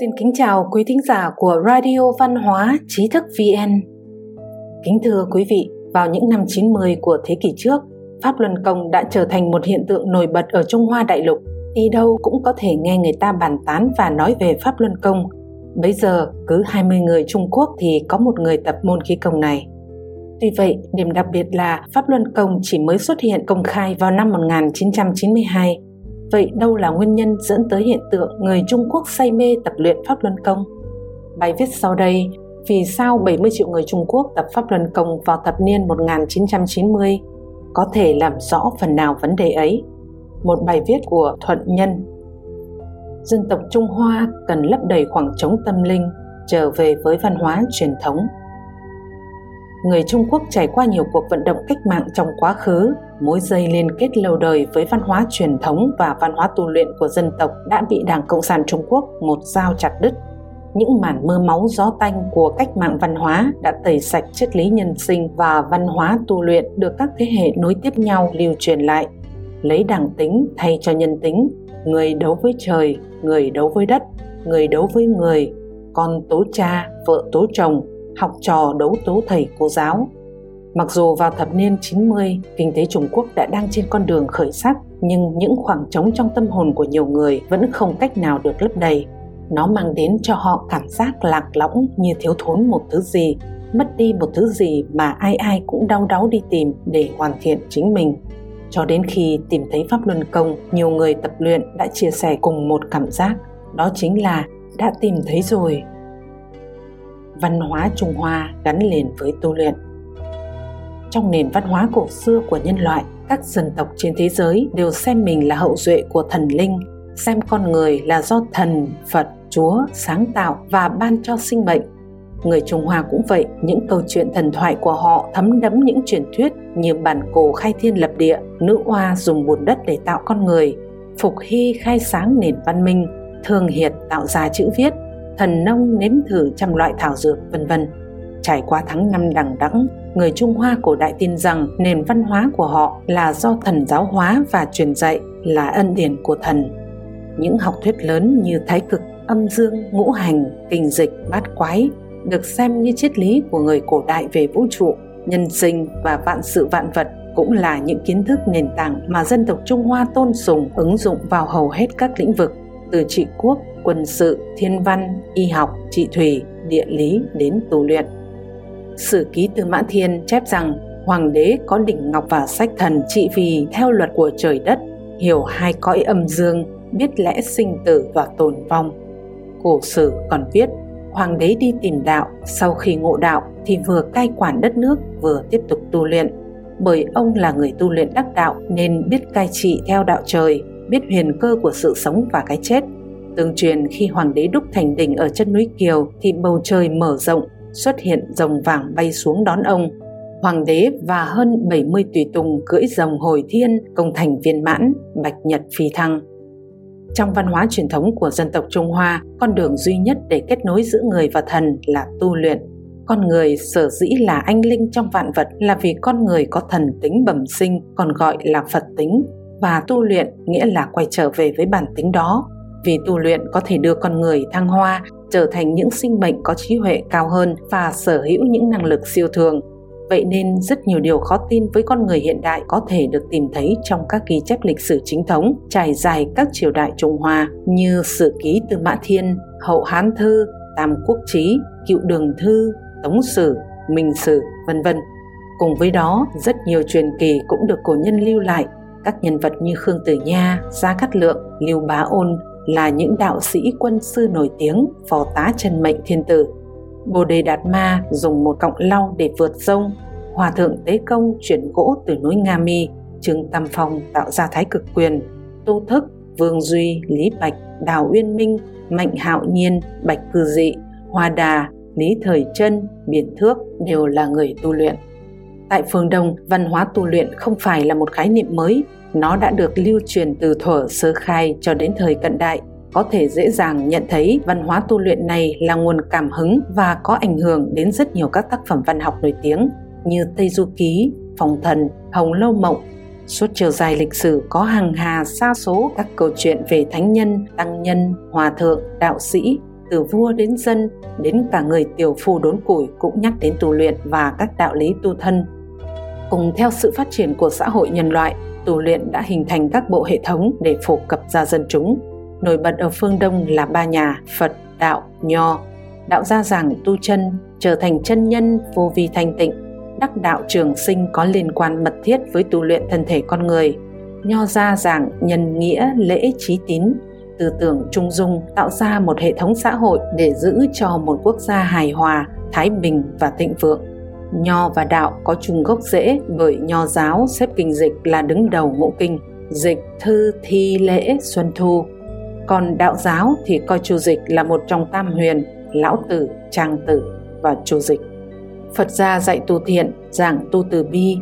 Xin kính chào quý thính giả của Radio Văn hóa Trí thức VN. Kính thưa quý vị, vào những năm 90 của thế kỷ trước, Pháp Luân Công đã trở thành một hiện tượng nổi bật ở Trung Hoa đại lục. Đi đâu cũng có thể nghe người ta bàn tán và nói về Pháp Luân Công. Bây giờ, cứ 20 người Trung Quốc thì có một người tập môn khí công này. Tuy vậy, điểm đặc biệt là Pháp Luân Công chỉ mới xuất hiện công khai vào năm 1992 Vậy đâu là nguyên nhân dẫn tới hiện tượng người Trung Quốc say mê tập luyện Pháp Luân Công? Bài viết sau đây, Vì sao 70 triệu người Trung Quốc tập Pháp Luân Công vào thập niên 1990 có thể làm rõ phần nào vấn đề ấy? Một bài viết của Thuận Nhân Dân tộc Trung Hoa cần lấp đầy khoảng trống tâm linh, trở về với văn hóa truyền thống người Trung Quốc trải qua nhiều cuộc vận động cách mạng trong quá khứ, mối dây liên kết lâu đời với văn hóa truyền thống và văn hóa tu luyện của dân tộc đã bị Đảng Cộng sản Trung Quốc một dao chặt đứt. Những màn mưa máu gió tanh của cách mạng văn hóa đã tẩy sạch triết lý nhân sinh và văn hóa tu luyện được các thế hệ nối tiếp nhau lưu truyền lại. Lấy đảng tính thay cho nhân tính, người đấu với trời, người đấu với đất, người đấu với người, con tố cha, vợ tố chồng, học trò đấu tố thầy cô giáo. Mặc dù vào thập niên 90, kinh tế Trung Quốc đã đang trên con đường khởi sắc, nhưng những khoảng trống trong tâm hồn của nhiều người vẫn không cách nào được lấp đầy. Nó mang đến cho họ cảm giác lạc lõng như thiếu thốn một thứ gì, mất đi một thứ gì mà ai ai cũng đau đáu đi tìm để hoàn thiện chính mình. Cho đến khi tìm thấy Pháp Luân Công, nhiều người tập luyện đã chia sẻ cùng một cảm giác, đó chính là đã tìm thấy rồi văn hóa Trung Hoa gắn liền với tu luyện. Trong nền văn hóa cổ xưa của nhân loại, các dân tộc trên thế giới đều xem mình là hậu duệ của thần linh, xem con người là do thần, Phật, Chúa sáng tạo và ban cho sinh mệnh. Người Trung Hoa cũng vậy, những câu chuyện thần thoại của họ thấm đẫm những truyền thuyết như bản cổ khai thiên lập địa, nữ oa dùng bùn đất để tạo con người, Phục Hy khai sáng nền văn minh, Thường Hiệt tạo ra chữ viết, thần nông nếm thử trăm loại thảo dược vân vân. Trải qua tháng năm đằng đẵng, người Trung Hoa cổ đại tin rằng nền văn hóa của họ là do thần giáo hóa và truyền dạy là ân điển của thần. Những học thuyết lớn như thái cực, âm dương, ngũ hành, kinh dịch, bát quái được xem như triết lý của người cổ đại về vũ trụ, nhân sinh và vạn sự vạn vật cũng là những kiến thức nền tảng mà dân tộc Trung Hoa tôn sùng ứng dụng vào hầu hết các lĩnh vực từ trị quốc, quân sự, thiên văn, y học, trị thủy, địa lý đến tu luyện. Sử ký Tư Mã Thiên chép rằng Hoàng đế có đỉnh ngọc và sách thần trị vì theo luật của trời đất, hiểu hai cõi âm dương, biết lẽ sinh tử và tồn vong. Cổ sử còn viết, Hoàng đế đi tìm đạo, sau khi ngộ đạo thì vừa cai quản đất nước vừa tiếp tục tu luyện. Bởi ông là người tu luyện đắc đạo nên biết cai trị theo đạo trời, biết huyền cơ của sự sống và cái chết. Tương truyền khi hoàng đế đúc thành đỉnh ở chân núi Kiều thì bầu trời mở rộng, xuất hiện rồng vàng bay xuống đón ông. Hoàng đế và hơn 70 tùy tùng cưỡi rồng hồi thiên công thành viên mãn, bạch nhật phi thăng. Trong văn hóa truyền thống của dân tộc Trung Hoa, con đường duy nhất để kết nối giữa người và thần là tu luyện. Con người sở dĩ là anh linh trong vạn vật là vì con người có thần tính bẩm sinh, còn gọi là Phật tính, và tu luyện nghĩa là quay trở về với bản tính đó vì tu luyện có thể đưa con người thăng hoa trở thành những sinh mệnh có trí huệ cao hơn và sở hữu những năng lực siêu thường vậy nên rất nhiều điều khó tin với con người hiện đại có thể được tìm thấy trong các ghi chép lịch sử chính thống trải dài các triều đại Trung Hoa như Sử ký Tư Mã Thiên, Hậu Hán Thư, Tam Quốc Chí, Cựu Đường Thư, Tống Sử, Minh Sử, vân vân. Cùng với đó, rất nhiều truyền kỳ cũng được cổ nhân lưu lại các nhân vật như Khương Tử Nha, Gia Cát Lượng, Lưu Bá Ôn là những đạo sĩ quân sư nổi tiếng phò tá chân mệnh thiên tử. Bồ Đề Đạt Ma dùng một cọng lau để vượt sông, Hòa thượng Tế Công chuyển gỗ từ núi Nga Mi, Trương Tam Phong tạo ra Thái Cực Quyền, Tô Thức, Vương Duy, Lý Bạch, Đào Uyên Minh, Mạnh Hạo Nhiên, Bạch Cư Dị, Hoa Đà, Lý Thời Trân, Biển Thước đều là người tu luyện. Tại phương Đông, văn hóa tu luyện không phải là một khái niệm mới, nó đã được lưu truyền từ thuở sơ khai cho đến thời cận đại. Có thể dễ dàng nhận thấy văn hóa tu luyện này là nguồn cảm hứng và có ảnh hưởng đến rất nhiều các tác phẩm văn học nổi tiếng như Tây Du Ký, Phòng Thần, Hồng Lâu Mộng, Suốt chiều dài lịch sử có hàng hà xa số các câu chuyện về thánh nhân, tăng nhân, hòa thượng, đạo sĩ, từ vua đến dân, đến cả người tiểu phu đốn củi cũng nhắc đến tu luyện và các đạo lý tu thân. Cùng theo sự phát triển của xã hội nhân loại, tu luyện đã hình thành các bộ hệ thống để phổ cập ra dân chúng. Nổi bật ở phương Đông là ba nhà Phật, Đạo, Nho. Đạo gia giảng tu chân, trở thành chân nhân vô vi thanh tịnh, đắc đạo trường sinh có liên quan mật thiết với tu luyện thân thể con người. Nho gia giảng nhân nghĩa, lễ, trí tín, tư tưởng trung dung tạo ra một hệ thống xã hội để giữ cho một quốc gia hài hòa, thái bình và thịnh vượng. Nho và đạo có chung gốc rễ bởi nho giáo xếp kinh dịch là đứng đầu ngũ kinh, dịch thư thi lễ xuân thu. Còn đạo giáo thì coi chu dịch là một trong tam huyền, lão tử, trang tử và chu dịch. Phật gia dạy tu thiện, giảng tu từ bi.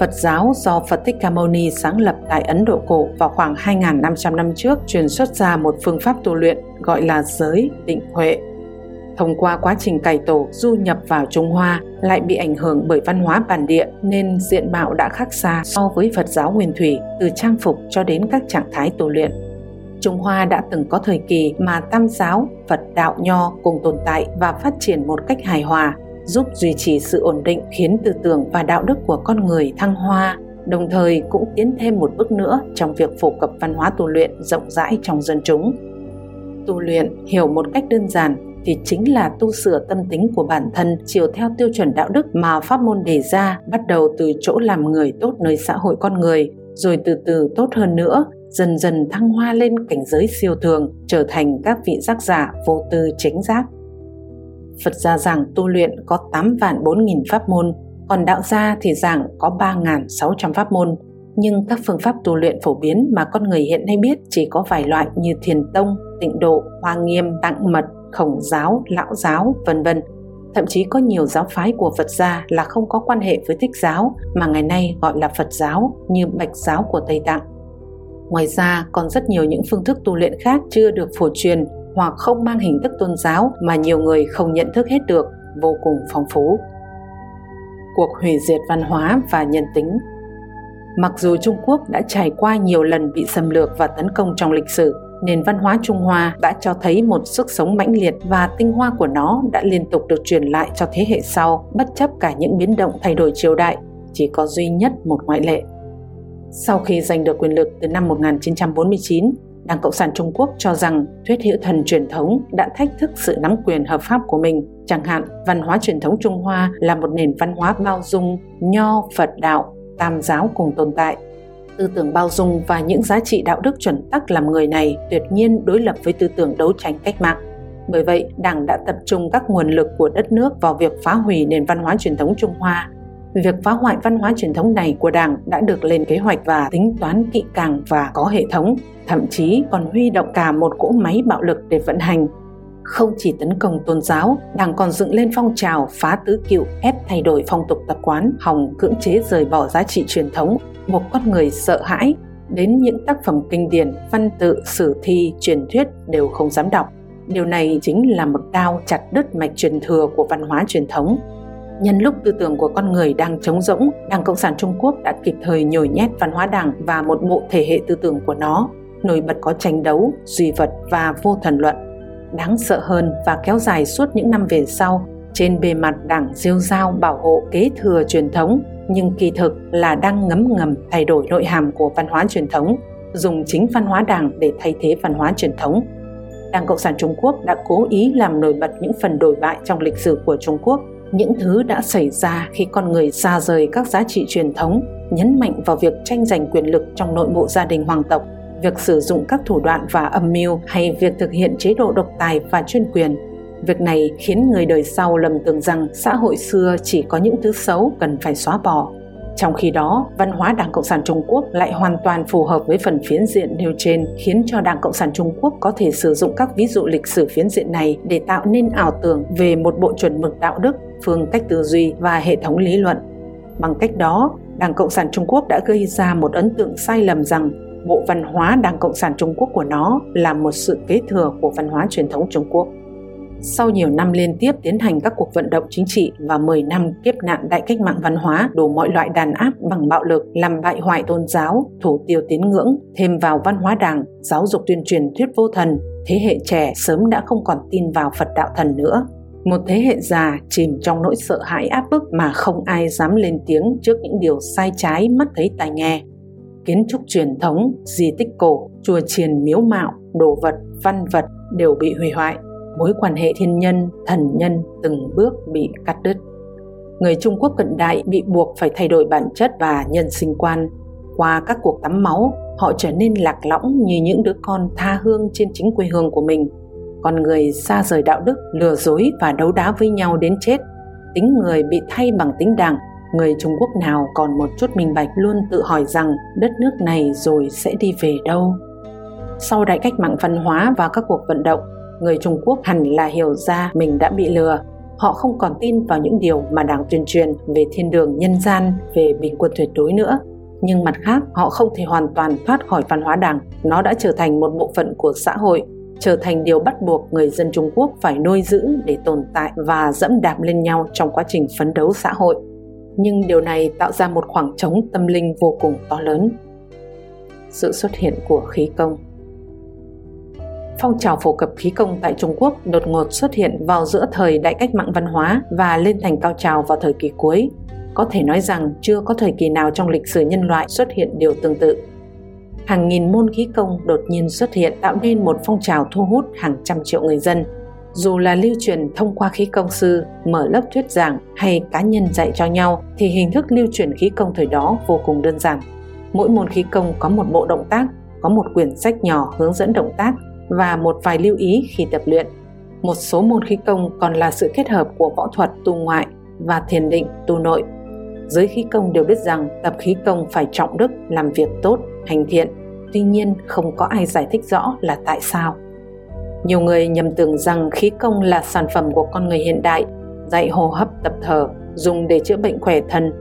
Phật giáo do Phật Thích Ca Mâu Ni sáng lập tại Ấn Độ cổ vào khoảng 2.500 năm trước truyền xuất ra một phương pháp tu luyện gọi là giới định huệ. Thông qua quá trình cải tổ du nhập vào Trung Hoa lại bị ảnh hưởng bởi văn hóa bản địa nên diện mạo đã khác xa so với Phật giáo nguyên thủy từ trang phục cho đến các trạng thái tu luyện. Trung Hoa đã từng có thời kỳ mà tam giáo, Phật đạo nho cùng tồn tại và phát triển một cách hài hòa giúp duy trì sự ổn định khiến tư tưởng và đạo đức của con người thăng hoa, đồng thời cũng tiến thêm một bước nữa trong việc phổ cập văn hóa tu luyện rộng rãi trong dân chúng. Tu luyện hiểu một cách đơn giản thì chính là tu sửa tâm tính của bản thân chiều theo tiêu chuẩn đạo đức mà pháp môn đề ra bắt đầu từ chỗ làm người tốt nơi xã hội con người rồi từ từ tốt hơn nữa dần dần thăng hoa lên cảnh giới siêu thường trở thành các vị giác giả vô tư chánh giác Phật gia giảng tu luyện có 8 vạn 4 nghìn pháp môn, còn đạo gia thì giảng có 3.600 pháp môn. Nhưng các phương pháp tu luyện phổ biến mà con người hiện nay biết chỉ có vài loại như thiền tông, tịnh độ, hoa nghiêm, tạng mật, khổng giáo, lão giáo, vân vân. Thậm chí có nhiều giáo phái của Phật gia là không có quan hệ với thích giáo mà ngày nay gọi là Phật giáo như Bạch giáo của Tây Tạng. Ngoài ra còn rất nhiều những phương thức tu luyện khác chưa được phổ truyền hoặc không mang hình thức tôn giáo mà nhiều người không nhận thức hết được, vô cùng phong phú. Cuộc hủy diệt văn hóa và nhân tính Mặc dù Trung Quốc đã trải qua nhiều lần bị xâm lược và tấn công trong lịch sử, nền văn hóa Trung Hoa đã cho thấy một sức sống mãnh liệt và tinh hoa của nó đã liên tục được truyền lại cho thế hệ sau, bất chấp cả những biến động thay đổi triều đại, chỉ có duy nhất một ngoại lệ. Sau khi giành được quyền lực từ năm 1949, Đảng Cộng sản Trung Quốc cho rằng thuyết hữu thần truyền thống đã thách thức sự nắm quyền hợp pháp của mình. Chẳng hạn, văn hóa truyền thống Trung Hoa là một nền văn hóa bao dung, nho, Phật đạo, tam giáo cùng tồn tại. Tư tưởng bao dung và những giá trị đạo đức chuẩn tắc làm người này tuyệt nhiên đối lập với tư tưởng đấu tranh cách mạng. Bởi vậy, Đảng đã tập trung các nguồn lực của đất nước vào việc phá hủy nền văn hóa truyền thống Trung Hoa Việc phá hoại văn hóa truyền thống này của Đảng đã được lên kế hoạch và tính toán kỹ càng và có hệ thống, thậm chí còn huy động cả một cỗ máy bạo lực để vận hành. Không chỉ tấn công tôn giáo, Đảng còn dựng lên phong trào phá tứ cựu, ép thay đổi phong tục tập quán, hòng cưỡng chế rời bỏ giá trị truyền thống, buộc con người sợ hãi, đến những tác phẩm kinh điển, văn tự, sử thi, truyền thuyết đều không dám đọc. Điều này chính là một đao chặt đứt mạch truyền thừa của văn hóa truyền thống, Nhân lúc tư tưởng của con người đang trống rỗng, Đảng Cộng sản Trung Quốc đã kịp thời nhồi nhét văn hóa đảng và một bộ thể hệ tư tưởng của nó, nổi bật có tranh đấu, duy vật và vô thần luận. Đáng sợ hơn và kéo dài suốt những năm về sau, trên bề mặt đảng diêu giao bảo hộ kế thừa truyền thống, nhưng kỳ thực là đang ngấm ngầm thay đổi nội hàm của văn hóa truyền thống, dùng chính văn hóa đảng để thay thế văn hóa truyền thống. Đảng Cộng sản Trung Quốc đã cố ý làm nổi bật những phần đổi bại trong lịch sử của Trung Quốc. Những thứ đã xảy ra khi con người xa rời các giá trị truyền thống, nhấn mạnh vào việc tranh giành quyền lực trong nội bộ gia đình hoàng tộc, việc sử dụng các thủ đoạn và âm mưu hay việc thực hiện chế độ độc tài và chuyên quyền. Việc này khiến người đời sau lầm tưởng rằng xã hội xưa chỉ có những thứ xấu cần phải xóa bỏ. Trong khi đó, văn hóa Đảng Cộng sản Trung Quốc lại hoàn toàn phù hợp với phần phiến diện nêu trên, khiến cho Đảng Cộng sản Trung Quốc có thể sử dụng các ví dụ lịch sử phiến diện này để tạo nên ảo tưởng về một bộ chuẩn mực đạo đức phương cách tư duy và hệ thống lý luận. Bằng cách đó, Đảng Cộng sản Trung Quốc đã gây ra một ấn tượng sai lầm rằng bộ văn hóa Đảng Cộng sản Trung Quốc của nó là một sự kế thừa của văn hóa truyền thống Trung Quốc. Sau nhiều năm liên tiếp tiến hành các cuộc vận động chính trị và 10 năm kiếp nạn đại cách mạng văn hóa đủ mọi loại đàn áp bằng bạo lực làm bại hoại tôn giáo, thủ tiêu tín ngưỡng, thêm vào văn hóa đảng, giáo dục tuyên truyền thuyết vô thần, thế hệ trẻ sớm đã không còn tin vào Phật đạo thần nữa. Một thế hệ già chìm trong nỗi sợ hãi áp bức mà không ai dám lên tiếng trước những điều sai trái mắt thấy tai nghe. Kiến trúc truyền thống, di tích cổ, chùa chiền miếu mạo, đồ vật, văn vật đều bị hủy hoại. Mối quan hệ thiên nhân, thần nhân từng bước bị cắt đứt. Người Trung Quốc cận đại bị buộc phải thay đổi bản chất và nhân sinh quan. Qua các cuộc tắm máu, họ trở nên lạc lõng như những đứa con tha hương trên chính quê hương của mình – con người xa rời đạo đức, lừa dối và đấu đá với nhau đến chết. Tính người bị thay bằng tính đảng, người Trung Quốc nào còn một chút minh bạch luôn tự hỏi rằng đất nước này rồi sẽ đi về đâu. Sau đại cách mạng văn hóa và các cuộc vận động, người Trung Quốc hẳn là hiểu ra mình đã bị lừa. Họ không còn tin vào những điều mà đảng tuyên truyền về thiên đường nhân gian, về bình quân tuyệt đối nữa. Nhưng mặt khác, họ không thể hoàn toàn thoát khỏi văn hóa đảng. Nó đã trở thành một bộ phận của xã hội trở thành điều bắt buộc người dân Trung Quốc phải nuôi giữ để tồn tại và dẫm đạp lên nhau trong quá trình phấn đấu xã hội. Nhưng điều này tạo ra một khoảng trống tâm linh vô cùng to lớn. Sự xuất hiện của khí công Phong trào phổ cập khí công tại Trung Quốc đột ngột xuất hiện vào giữa thời đại cách mạng văn hóa và lên thành cao trào vào thời kỳ cuối. Có thể nói rằng chưa có thời kỳ nào trong lịch sử nhân loại xuất hiện điều tương tự hàng nghìn môn khí công đột nhiên xuất hiện tạo nên một phong trào thu hút hàng trăm triệu người dân. Dù là lưu truyền thông qua khí công sư, mở lớp thuyết giảng hay cá nhân dạy cho nhau thì hình thức lưu truyền khí công thời đó vô cùng đơn giản. Mỗi môn khí công có một bộ động tác, có một quyển sách nhỏ hướng dẫn động tác và một vài lưu ý khi tập luyện. Một số môn khí công còn là sự kết hợp của võ thuật tu ngoại và thiền định tu nội. Giới khí công đều biết rằng tập khí công phải trọng đức, làm việc tốt, hành thiện tuy nhiên không có ai giải thích rõ là tại sao nhiều người nhầm tưởng rằng khí công là sản phẩm của con người hiện đại, dạy hô hấp tập thở, dùng để chữa bệnh khỏe thân.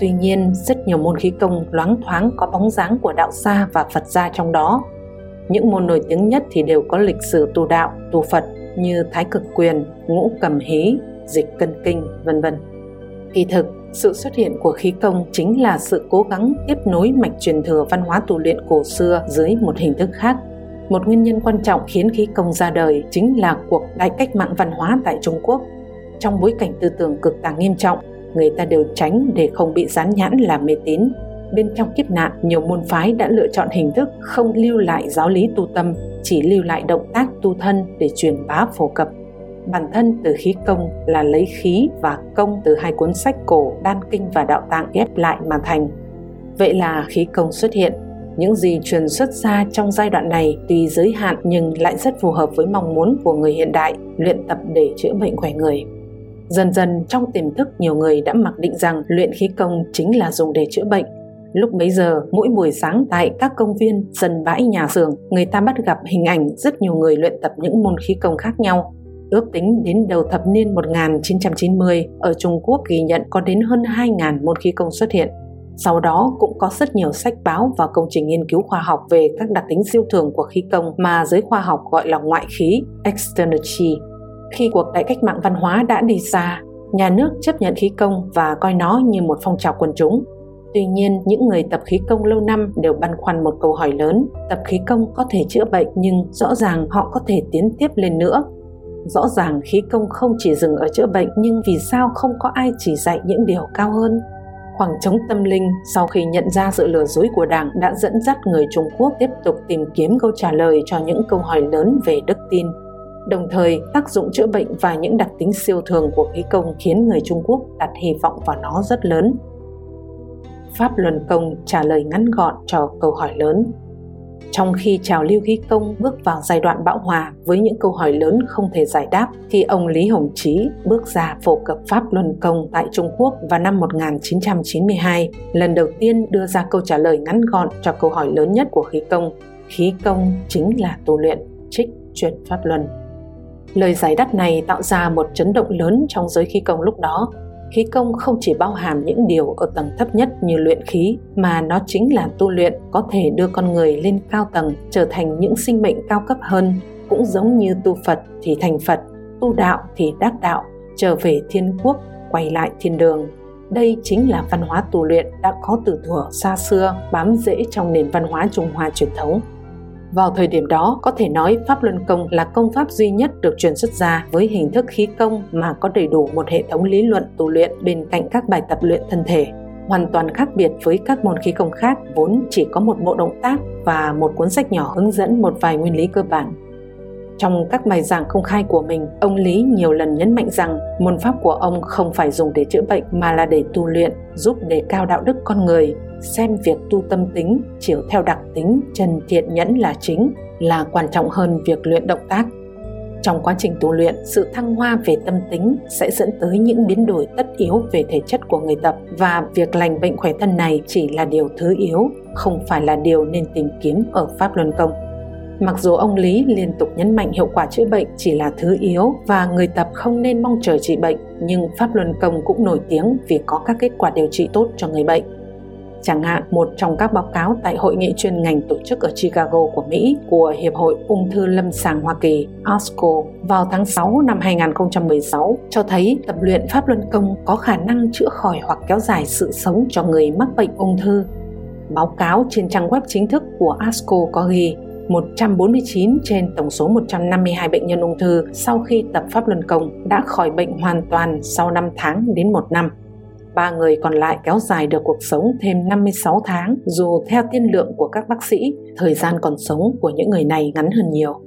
Tuy nhiên, rất nhiều môn khí công loáng thoáng có bóng dáng của đạo gia và phật gia trong đó. Những môn nổi tiếng nhất thì đều có lịch sử tu đạo tu phật như thái cực quyền, ngũ cầm hí, dịch cân kinh, vân vân. Kỳ thực, sự xuất hiện của khí công chính là sự cố gắng tiếp nối mạch truyền thừa văn hóa tu luyện cổ xưa dưới một hình thức khác. Một nguyên nhân quan trọng khiến khí công ra đời chính là cuộc đại cách mạng văn hóa tại Trung Quốc. Trong bối cảnh tư tưởng cực tàng nghiêm trọng, người ta đều tránh để không bị dán nhãn là mê tín. Bên trong kiếp nạn, nhiều môn phái đã lựa chọn hình thức không lưu lại giáo lý tu tâm, chỉ lưu lại động tác tu thân để truyền bá phổ cập bản thân từ khí công là lấy khí và công từ hai cuốn sách cổ Đan Kinh và Đạo Tạng ghép lại mà thành. Vậy là khí công xuất hiện. Những gì truyền xuất ra trong giai đoạn này tuy giới hạn nhưng lại rất phù hợp với mong muốn của người hiện đại luyện tập để chữa bệnh khỏe người. Dần dần trong tiềm thức nhiều người đã mặc định rằng luyện khí công chính là dùng để chữa bệnh. Lúc bấy giờ, mỗi buổi sáng tại các công viên, sân bãi, nhà xưởng, người ta bắt gặp hình ảnh rất nhiều người luyện tập những môn khí công khác nhau Ước tính đến đầu thập niên 1990, ở Trung Quốc ghi nhận có đến hơn 2.000 môn khí công xuất hiện. Sau đó cũng có rất nhiều sách báo và công trình nghiên cứu khoa học về các đặc tính siêu thường của khí công mà giới khoa học gọi là ngoại khí, (externality). Khi cuộc đại cách mạng văn hóa đã đi xa, nhà nước chấp nhận khí công và coi nó như một phong trào quần chúng. Tuy nhiên, những người tập khí công lâu năm đều băn khoăn một câu hỏi lớn, tập khí công có thể chữa bệnh nhưng rõ ràng họ có thể tiến tiếp lên nữa Rõ ràng khí công không chỉ dừng ở chữa bệnh nhưng vì sao không có ai chỉ dạy những điều cao hơn? Khoảng trống tâm linh sau khi nhận ra sự lừa dối của Đảng đã dẫn dắt người Trung Quốc tiếp tục tìm kiếm câu trả lời cho những câu hỏi lớn về đức tin. Đồng thời, tác dụng chữa bệnh và những đặc tính siêu thường của khí công khiến người Trung Quốc đặt hy vọng vào nó rất lớn. Pháp Luân Công trả lời ngắn gọn cho câu hỏi lớn trong khi trào lưu khí công bước vào giai đoạn bão hòa với những câu hỏi lớn không thể giải đáp, thì ông Lý Hồng Chí bước ra phổ cập Pháp Luân Công tại Trung Quốc vào năm 1992, lần đầu tiên đưa ra câu trả lời ngắn gọn cho câu hỏi lớn nhất của khí công. Khí công chính là tu luyện, trích chuyển Pháp Luân. Lời giải đáp này tạo ra một chấn động lớn trong giới khí công lúc đó Khí công không chỉ bao hàm những điều ở tầng thấp nhất như luyện khí, mà nó chính là tu luyện có thể đưa con người lên cao tầng, trở thành những sinh mệnh cao cấp hơn, cũng giống như tu Phật thì thành Phật, tu đạo thì đắc đạo, trở về thiên quốc, quay lại thiên đường. Đây chính là văn hóa tu luyện đã có từ thuở xa xưa, bám rễ trong nền văn hóa Trung Hoa truyền thống. Vào thời điểm đó, có thể nói Pháp Luân Công là công pháp duy nhất được truyền xuất ra với hình thức khí công mà có đầy đủ một hệ thống lý luận tu luyện bên cạnh các bài tập luyện thân thể. Hoàn toàn khác biệt với các môn khí công khác vốn chỉ có một bộ động tác và một cuốn sách nhỏ hướng dẫn một vài nguyên lý cơ bản trong các bài giảng công khai của mình, ông Lý nhiều lần nhấn mạnh rằng môn pháp của ông không phải dùng để chữa bệnh mà là để tu luyện, giúp đề cao đạo đức con người, xem việc tu tâm tính, chiều theo đặc tính, trần thiện nhẫn là chính, là quan trọng hơn việc luyện động tác. Trong quá trình tu luyện, sự thăng hoa về tâm tính sẽ dẫn tới những biến đổi tất yếu về thể chất của người tập và việc lành bệnh khỏe thân này chỉ là điều thứ yếu, không phải là điều nên tìm kiếm ở Pháp Luân Công. Mặc dù ông Lý liên tục nhấn mạnh hiệu quả chữa bệnh chỉ là thứ yếu và người tập không nên mong chờ trị bệnh, nhưng Pháp Luân Công cũng nổi tiếng vì có các kết quả điều trị tốt cho người bệnh. Chẳng hạn, một trong các báo cáo tại hội nghị chuyên ngành tổ chức ở Chicago của Mỹ của Hiệp hội Ung thư Lâm sàng Hoa Kỳ ASCO vào tháng 6 năm 2016 cho thấy tập luyện Pháp Luân Công có khả năng chữa khỏi hoặc kéo dài sự sống cho người mắc bệnh ung thư. Báo cáo trên trang web chính thức của ASCO có ghi 149 trên tổng số 152 bệnh nhân ung thư sau khi tập Pháp Luân Công đã khỏi bệnh hoàn toàn sau 5 tháng đến 1 năm. Ba người còn lại kéo dài được cuộc sống thêm 56 tháng dù theo tiên lượng của các bác sĩ, thời gian còn sống của những người này ngắn hơn nhiều.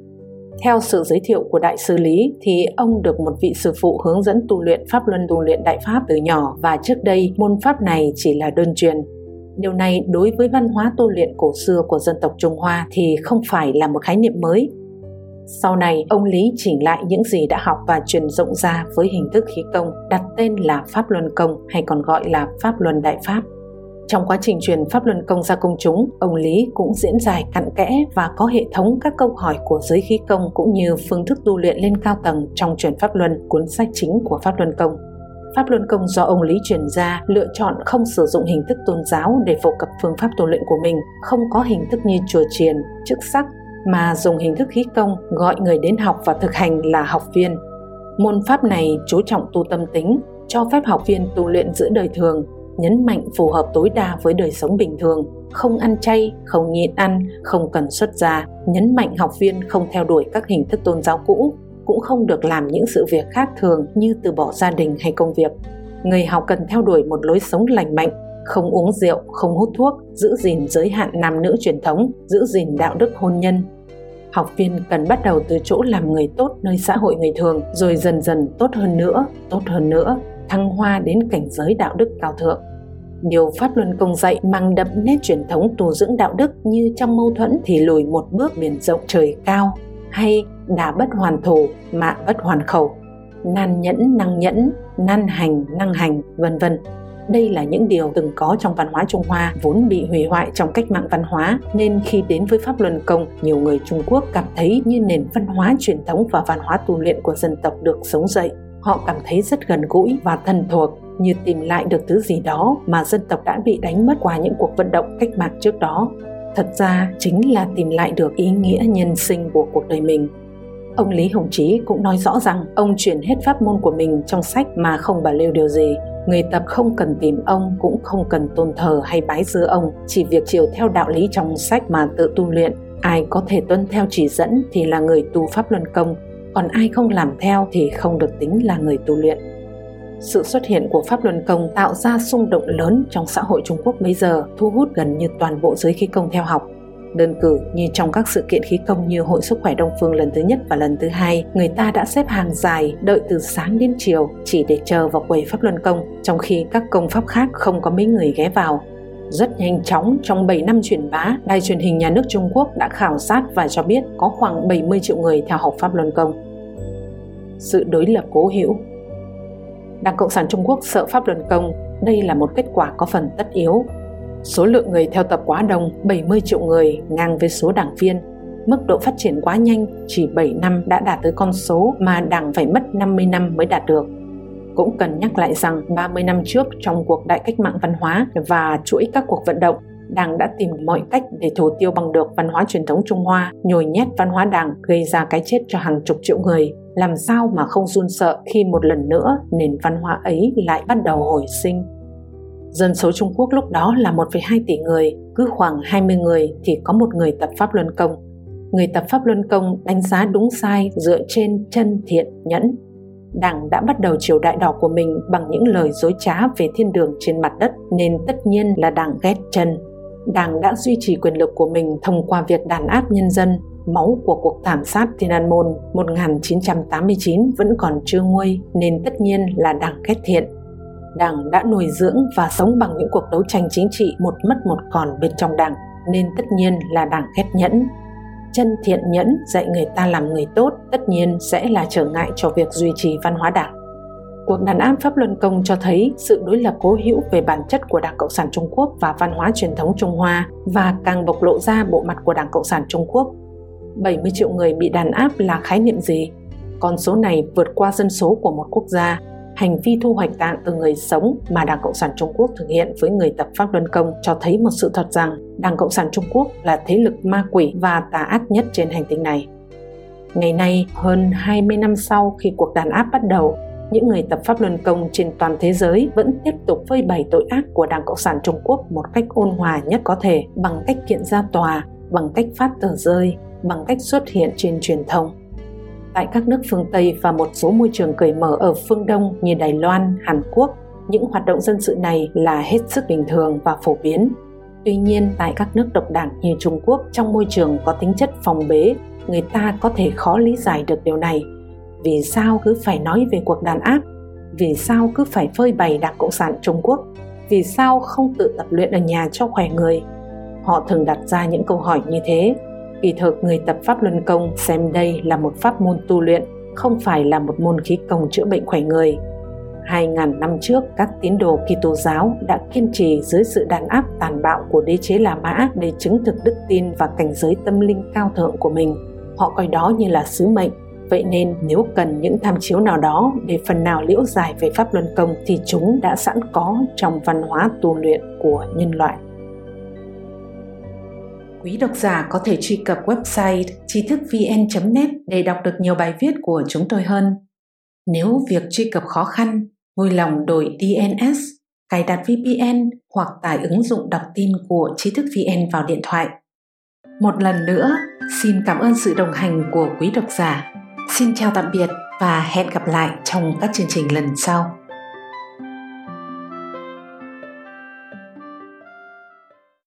Theo sự giới thiệu của Đại sư Lý thì ông được một vị sư phụ hướng dẫn tu luyện Pháp Luân tu luyện Đại Pháp từ nhỏ và trước đây môn Pháp này chỉ là đơn truyền Điều này đối với văn hóa tu luyện cổ xưa của dân tộc Trung Hoa thì không phải là một khái niệm mới. Sau này, ông Lý chỉnh lại những gì đã học và truyền rộng ra với hình thức khí công, đặt tên là Pháp Luân Công hay còn gọi là Pháp Luân Đại Pháp. Trong quá trình truyền Pháp Luân Công ra công chúng, ông Lý cũng diễn giải cặn kẽ và có hệ thống các câu hỏi của giới khí công cũng như phương thức tu luyện lên cao tầng trong truyền Pháp Luân, cuốn sách chính của Pháp Luân Công. Pháp Luân Công do ông Lý truyền ra lựa chọn không sử dụng hình thức tôn giáo để phổ cập phương pháp tu luyện của mình, không có hình thức như chùa chiền, chức sắc, mà dùng hình thức khí công gọi người đến học và thực hành là học viên. Môn pháp này chú trọng tu tâm tính, cho phép học viên tu luyện giữa đời thường, nhấn mạnh phù hợp tối đa với đời sống bình thường, không ăn chay, không nhịn ăn, không cần xuất gia, nhấn mạnh học viên không theo đuổi các hình thức tôn giáo cũ, cũng không được làm những sự việc khác thường như từ bỏ gia đình hay công việc. Người học cần theo đuổi một lối sống lành mạnh, không uống rượu, không hút thuốc, giữ gìn giới hạn nam nữ truyền thống, giữ gìn đạo đức hôn nhân. Học viên cần bắt đầu từ chỗ làm người tốt nơi xã hội người thường, rồi dần dần tốt hơn nữa, tốt hơn nữa, thăng hoa đến cảnh giới đạo đức cao thượng. Điều Pháp Luân Công dạy mang đậm nét truyền thống tu dưỡng đạo đức như trong mâu thuẫn thì lùi một bước biển rộng trời cao, hay đà bất hoàn thủ, mạ bất hoàn khẩu, nan nhẫn năng nhẫn, nan hành năng hành, vân vân. Đây là những điều từng có trong văn hóa Trung Hoa vốn bị hủy hoại trong cách mạng văn hóa nên khi đến với Pháp Luân Công, nhiều người Trung Quốc cảm thấy như nền văn hóa truyền thống và văn hóa tu luyện của dân tộc được sống dậy. Họ cảm thấy rất gần gũi và thân thuộc, như tìm lại được thứ gì đó mà dân tộc đã bị đánh mất qua những cuộc vận động cách mạng trước đó thật ra chính là tìm lại được ý nghĩa nhân sinh của cuộc đời mình. Ông Lý Hồng Chí cũng nói rõ rằng ông chuyển hết pháp môn của mình trong sách mà không bảo lưu điều gì. Người tập không cần tìm ông cũng không cần tôn thờ hay bái dưa ông, chỉ việc chiều theo đạo lý trong sách mà tự tu luyện. Ai có thể tuân theo chỉ dẫn thì là người tu pháp luân công, còn ai không làm theo thì không được tính là người tu luyện. Sự xuất hiện của Pháp Luân Công tạo ra xung động lớn trong xã hội Trung Quốc bây giờ, thu hút gần như toàn bộ giới khí công theo học. Đơn cử như trong các sự kiện khí công như Hội Sức khỏe Đông Phương lần thứ nhất và lần thứ hai, người ta đã xếp hàng dài đợi từ sáng đến chiều chỉ để chờ vào quầy Pháp Luân Công, trong khi các công pháp khác không có mấy người ghé vào. Rất nhanh chóng, trong 7 năm truyền bá, đài truyền hình nhà nước Trung Quốc đã khảo sát và cho biết có khoảng 70 triệu người theo học Pháp Luân Công. Sự đối lập cố hữu Đảng Cộng sản Trung Quốc sợ pháp luân công, đây là một kết quả có phần tất yếu. Số lượng người theo tập quá đông, 70 triệu người, ngang với số đảng viên. Mức độ phát triển quá nhanh, chỉ 7 năm đã đạt tới con số mà đảng phải mất 50 năm mới đạt được. Cũng cần nhắc lại rằng 30 năm trước trong cuộc đại cách mạng văn hóa và chuỗi các cuộc vận động, Đảng đã tìm mọi cách để thủ tiêu bằng được văn hóa truyền thống Trung Hoa, nhồi nhét văn hóa Đảng gây ra cái chết cho hàng chục triệu người. Làm sao mà không run sợ khi một lần nữa nền văn hóa ấy lại bắt đầu hồi sinh. Dân số Trung Quốc lúc đó là 1,2 tỷ người, cứ khoảng 20 người thì có một người tập Pháp Luân Công. Người tập Pháp Luân Công đánh giá đúng sai dựa trên chân thiện nhẫn. Đảng đã bắt đầu triều đại đỏ của mình bằng những lời dối trá về thiên đường trên mặt đất nên tất nhiên là đảng ghét chân. Đảng đã duy trì quyền lực của mình thông qua việc đàn áp nhân dân, máu của cuộc thảm sát Thiên An Môn 1989 vẫn còn chưa nguôi nên tất nhiên là đảng ghét thiện Đảng đã nuôi dưỡng và sống bằng những cuộc đấu tranh chính trị một mất một còn bên trong đảng, nên tất nhiên là đảng ghét nhẫn. Chân thiện nhẫn dạy người ta làm người tốt tất nhiên sẽ là trở ngại cho việc duy trì văn hóa đảng. Cuộc đàn áp Pháp Luân Công cho thấy sự đối lập cố hữu về bản chất của Đảng Cộng sản Trung Quốc và văn hóa truyền thống Trung Hoa và càng bộc lộ ra bộ mặt của Đảng Cộng sản Trung Quốc. 70 triệu người bị đàn áp là khái niệm gì? Con số này vượt qua dân số của một quốc gia hành vi thu hoạch tạng từ người sống mà Đảng Cộng sản Trung Quốc thực hiện với người tập Pháp Luân Công cho thấy một sự thật rằng Đảng Cộng sản Trung Quốc là thế lực ma quỷ và tà ác nhất trên hành tinh này. Ngày nay, hơn 20 năm sau khi cuộc đàn áp bắt đầu, những người tập Pháp Luân Công trên toàn thế giới vẫn tiếp tục phơi bày tội ác của Đảng Cộng sản Trung Quốc một cách ôn hòa nhất có thể bằng cách kiện ra tòa, bằng cách phát tờ rơi, bằng cách xuất hiện trên truyền thông tại các nước phương Tây và một số môi trường cởi mở ở phương Đông như Đài Loan, Hàn Quốc, những hoạt động dân sự này là hết sức bình thường và phổ biến. Tuy nhiên, tại các nước độc đảng như Trung Quốc, trong môi trường có tính chất phòng bế, người ta có thể khó lý giải được điều này. Vì sao cứ phải nói về cuộc đàn áp? Vì sao cứ phải phơi bày Đảng Cộng sản Trung Quốc? Vì sao không tự tập luyện ở nhà cho khỏe người? Họ thường đặt ra những câu hỏi như thế Kỳ thực người tập Pháp Luân Công xem đây là một pháp môn tu luyện, không phải là một môn khí công chữa bệnh khỏe người. 2.000 năm trước, các tín đồ Kitô giáo đã kiên trì dưới sự đàn áp tàn bạo của đế chế La Mã để chứng thực đức tin và cảnh giới tâm linh cao thượng của mình. Họ coi đó như là sứ mệnh. Vậy nên nếu cần những tham chiếu nào đó để phần nào liễu giải về Pháp Luân Công thì chúng đã sẵn có trong văn hóa tu luyện của nhân loại. Quý độc giả có thể truy cập website tri thức vn.net để đọc được nhiều bài viết của chúng tôi hơn. Nếu việc truy cập khó khăn, vui lòng đổi DNS, cài đặt VPN hoặc tải ứng dụng đọc tin của trí thức VN vào điện thoại. Một lần nữa, xin cảm ơn sự đồng hành của quý độc giả. Xin chào tạm biệt và hẹn gặp lại trong các chương trình lần sau.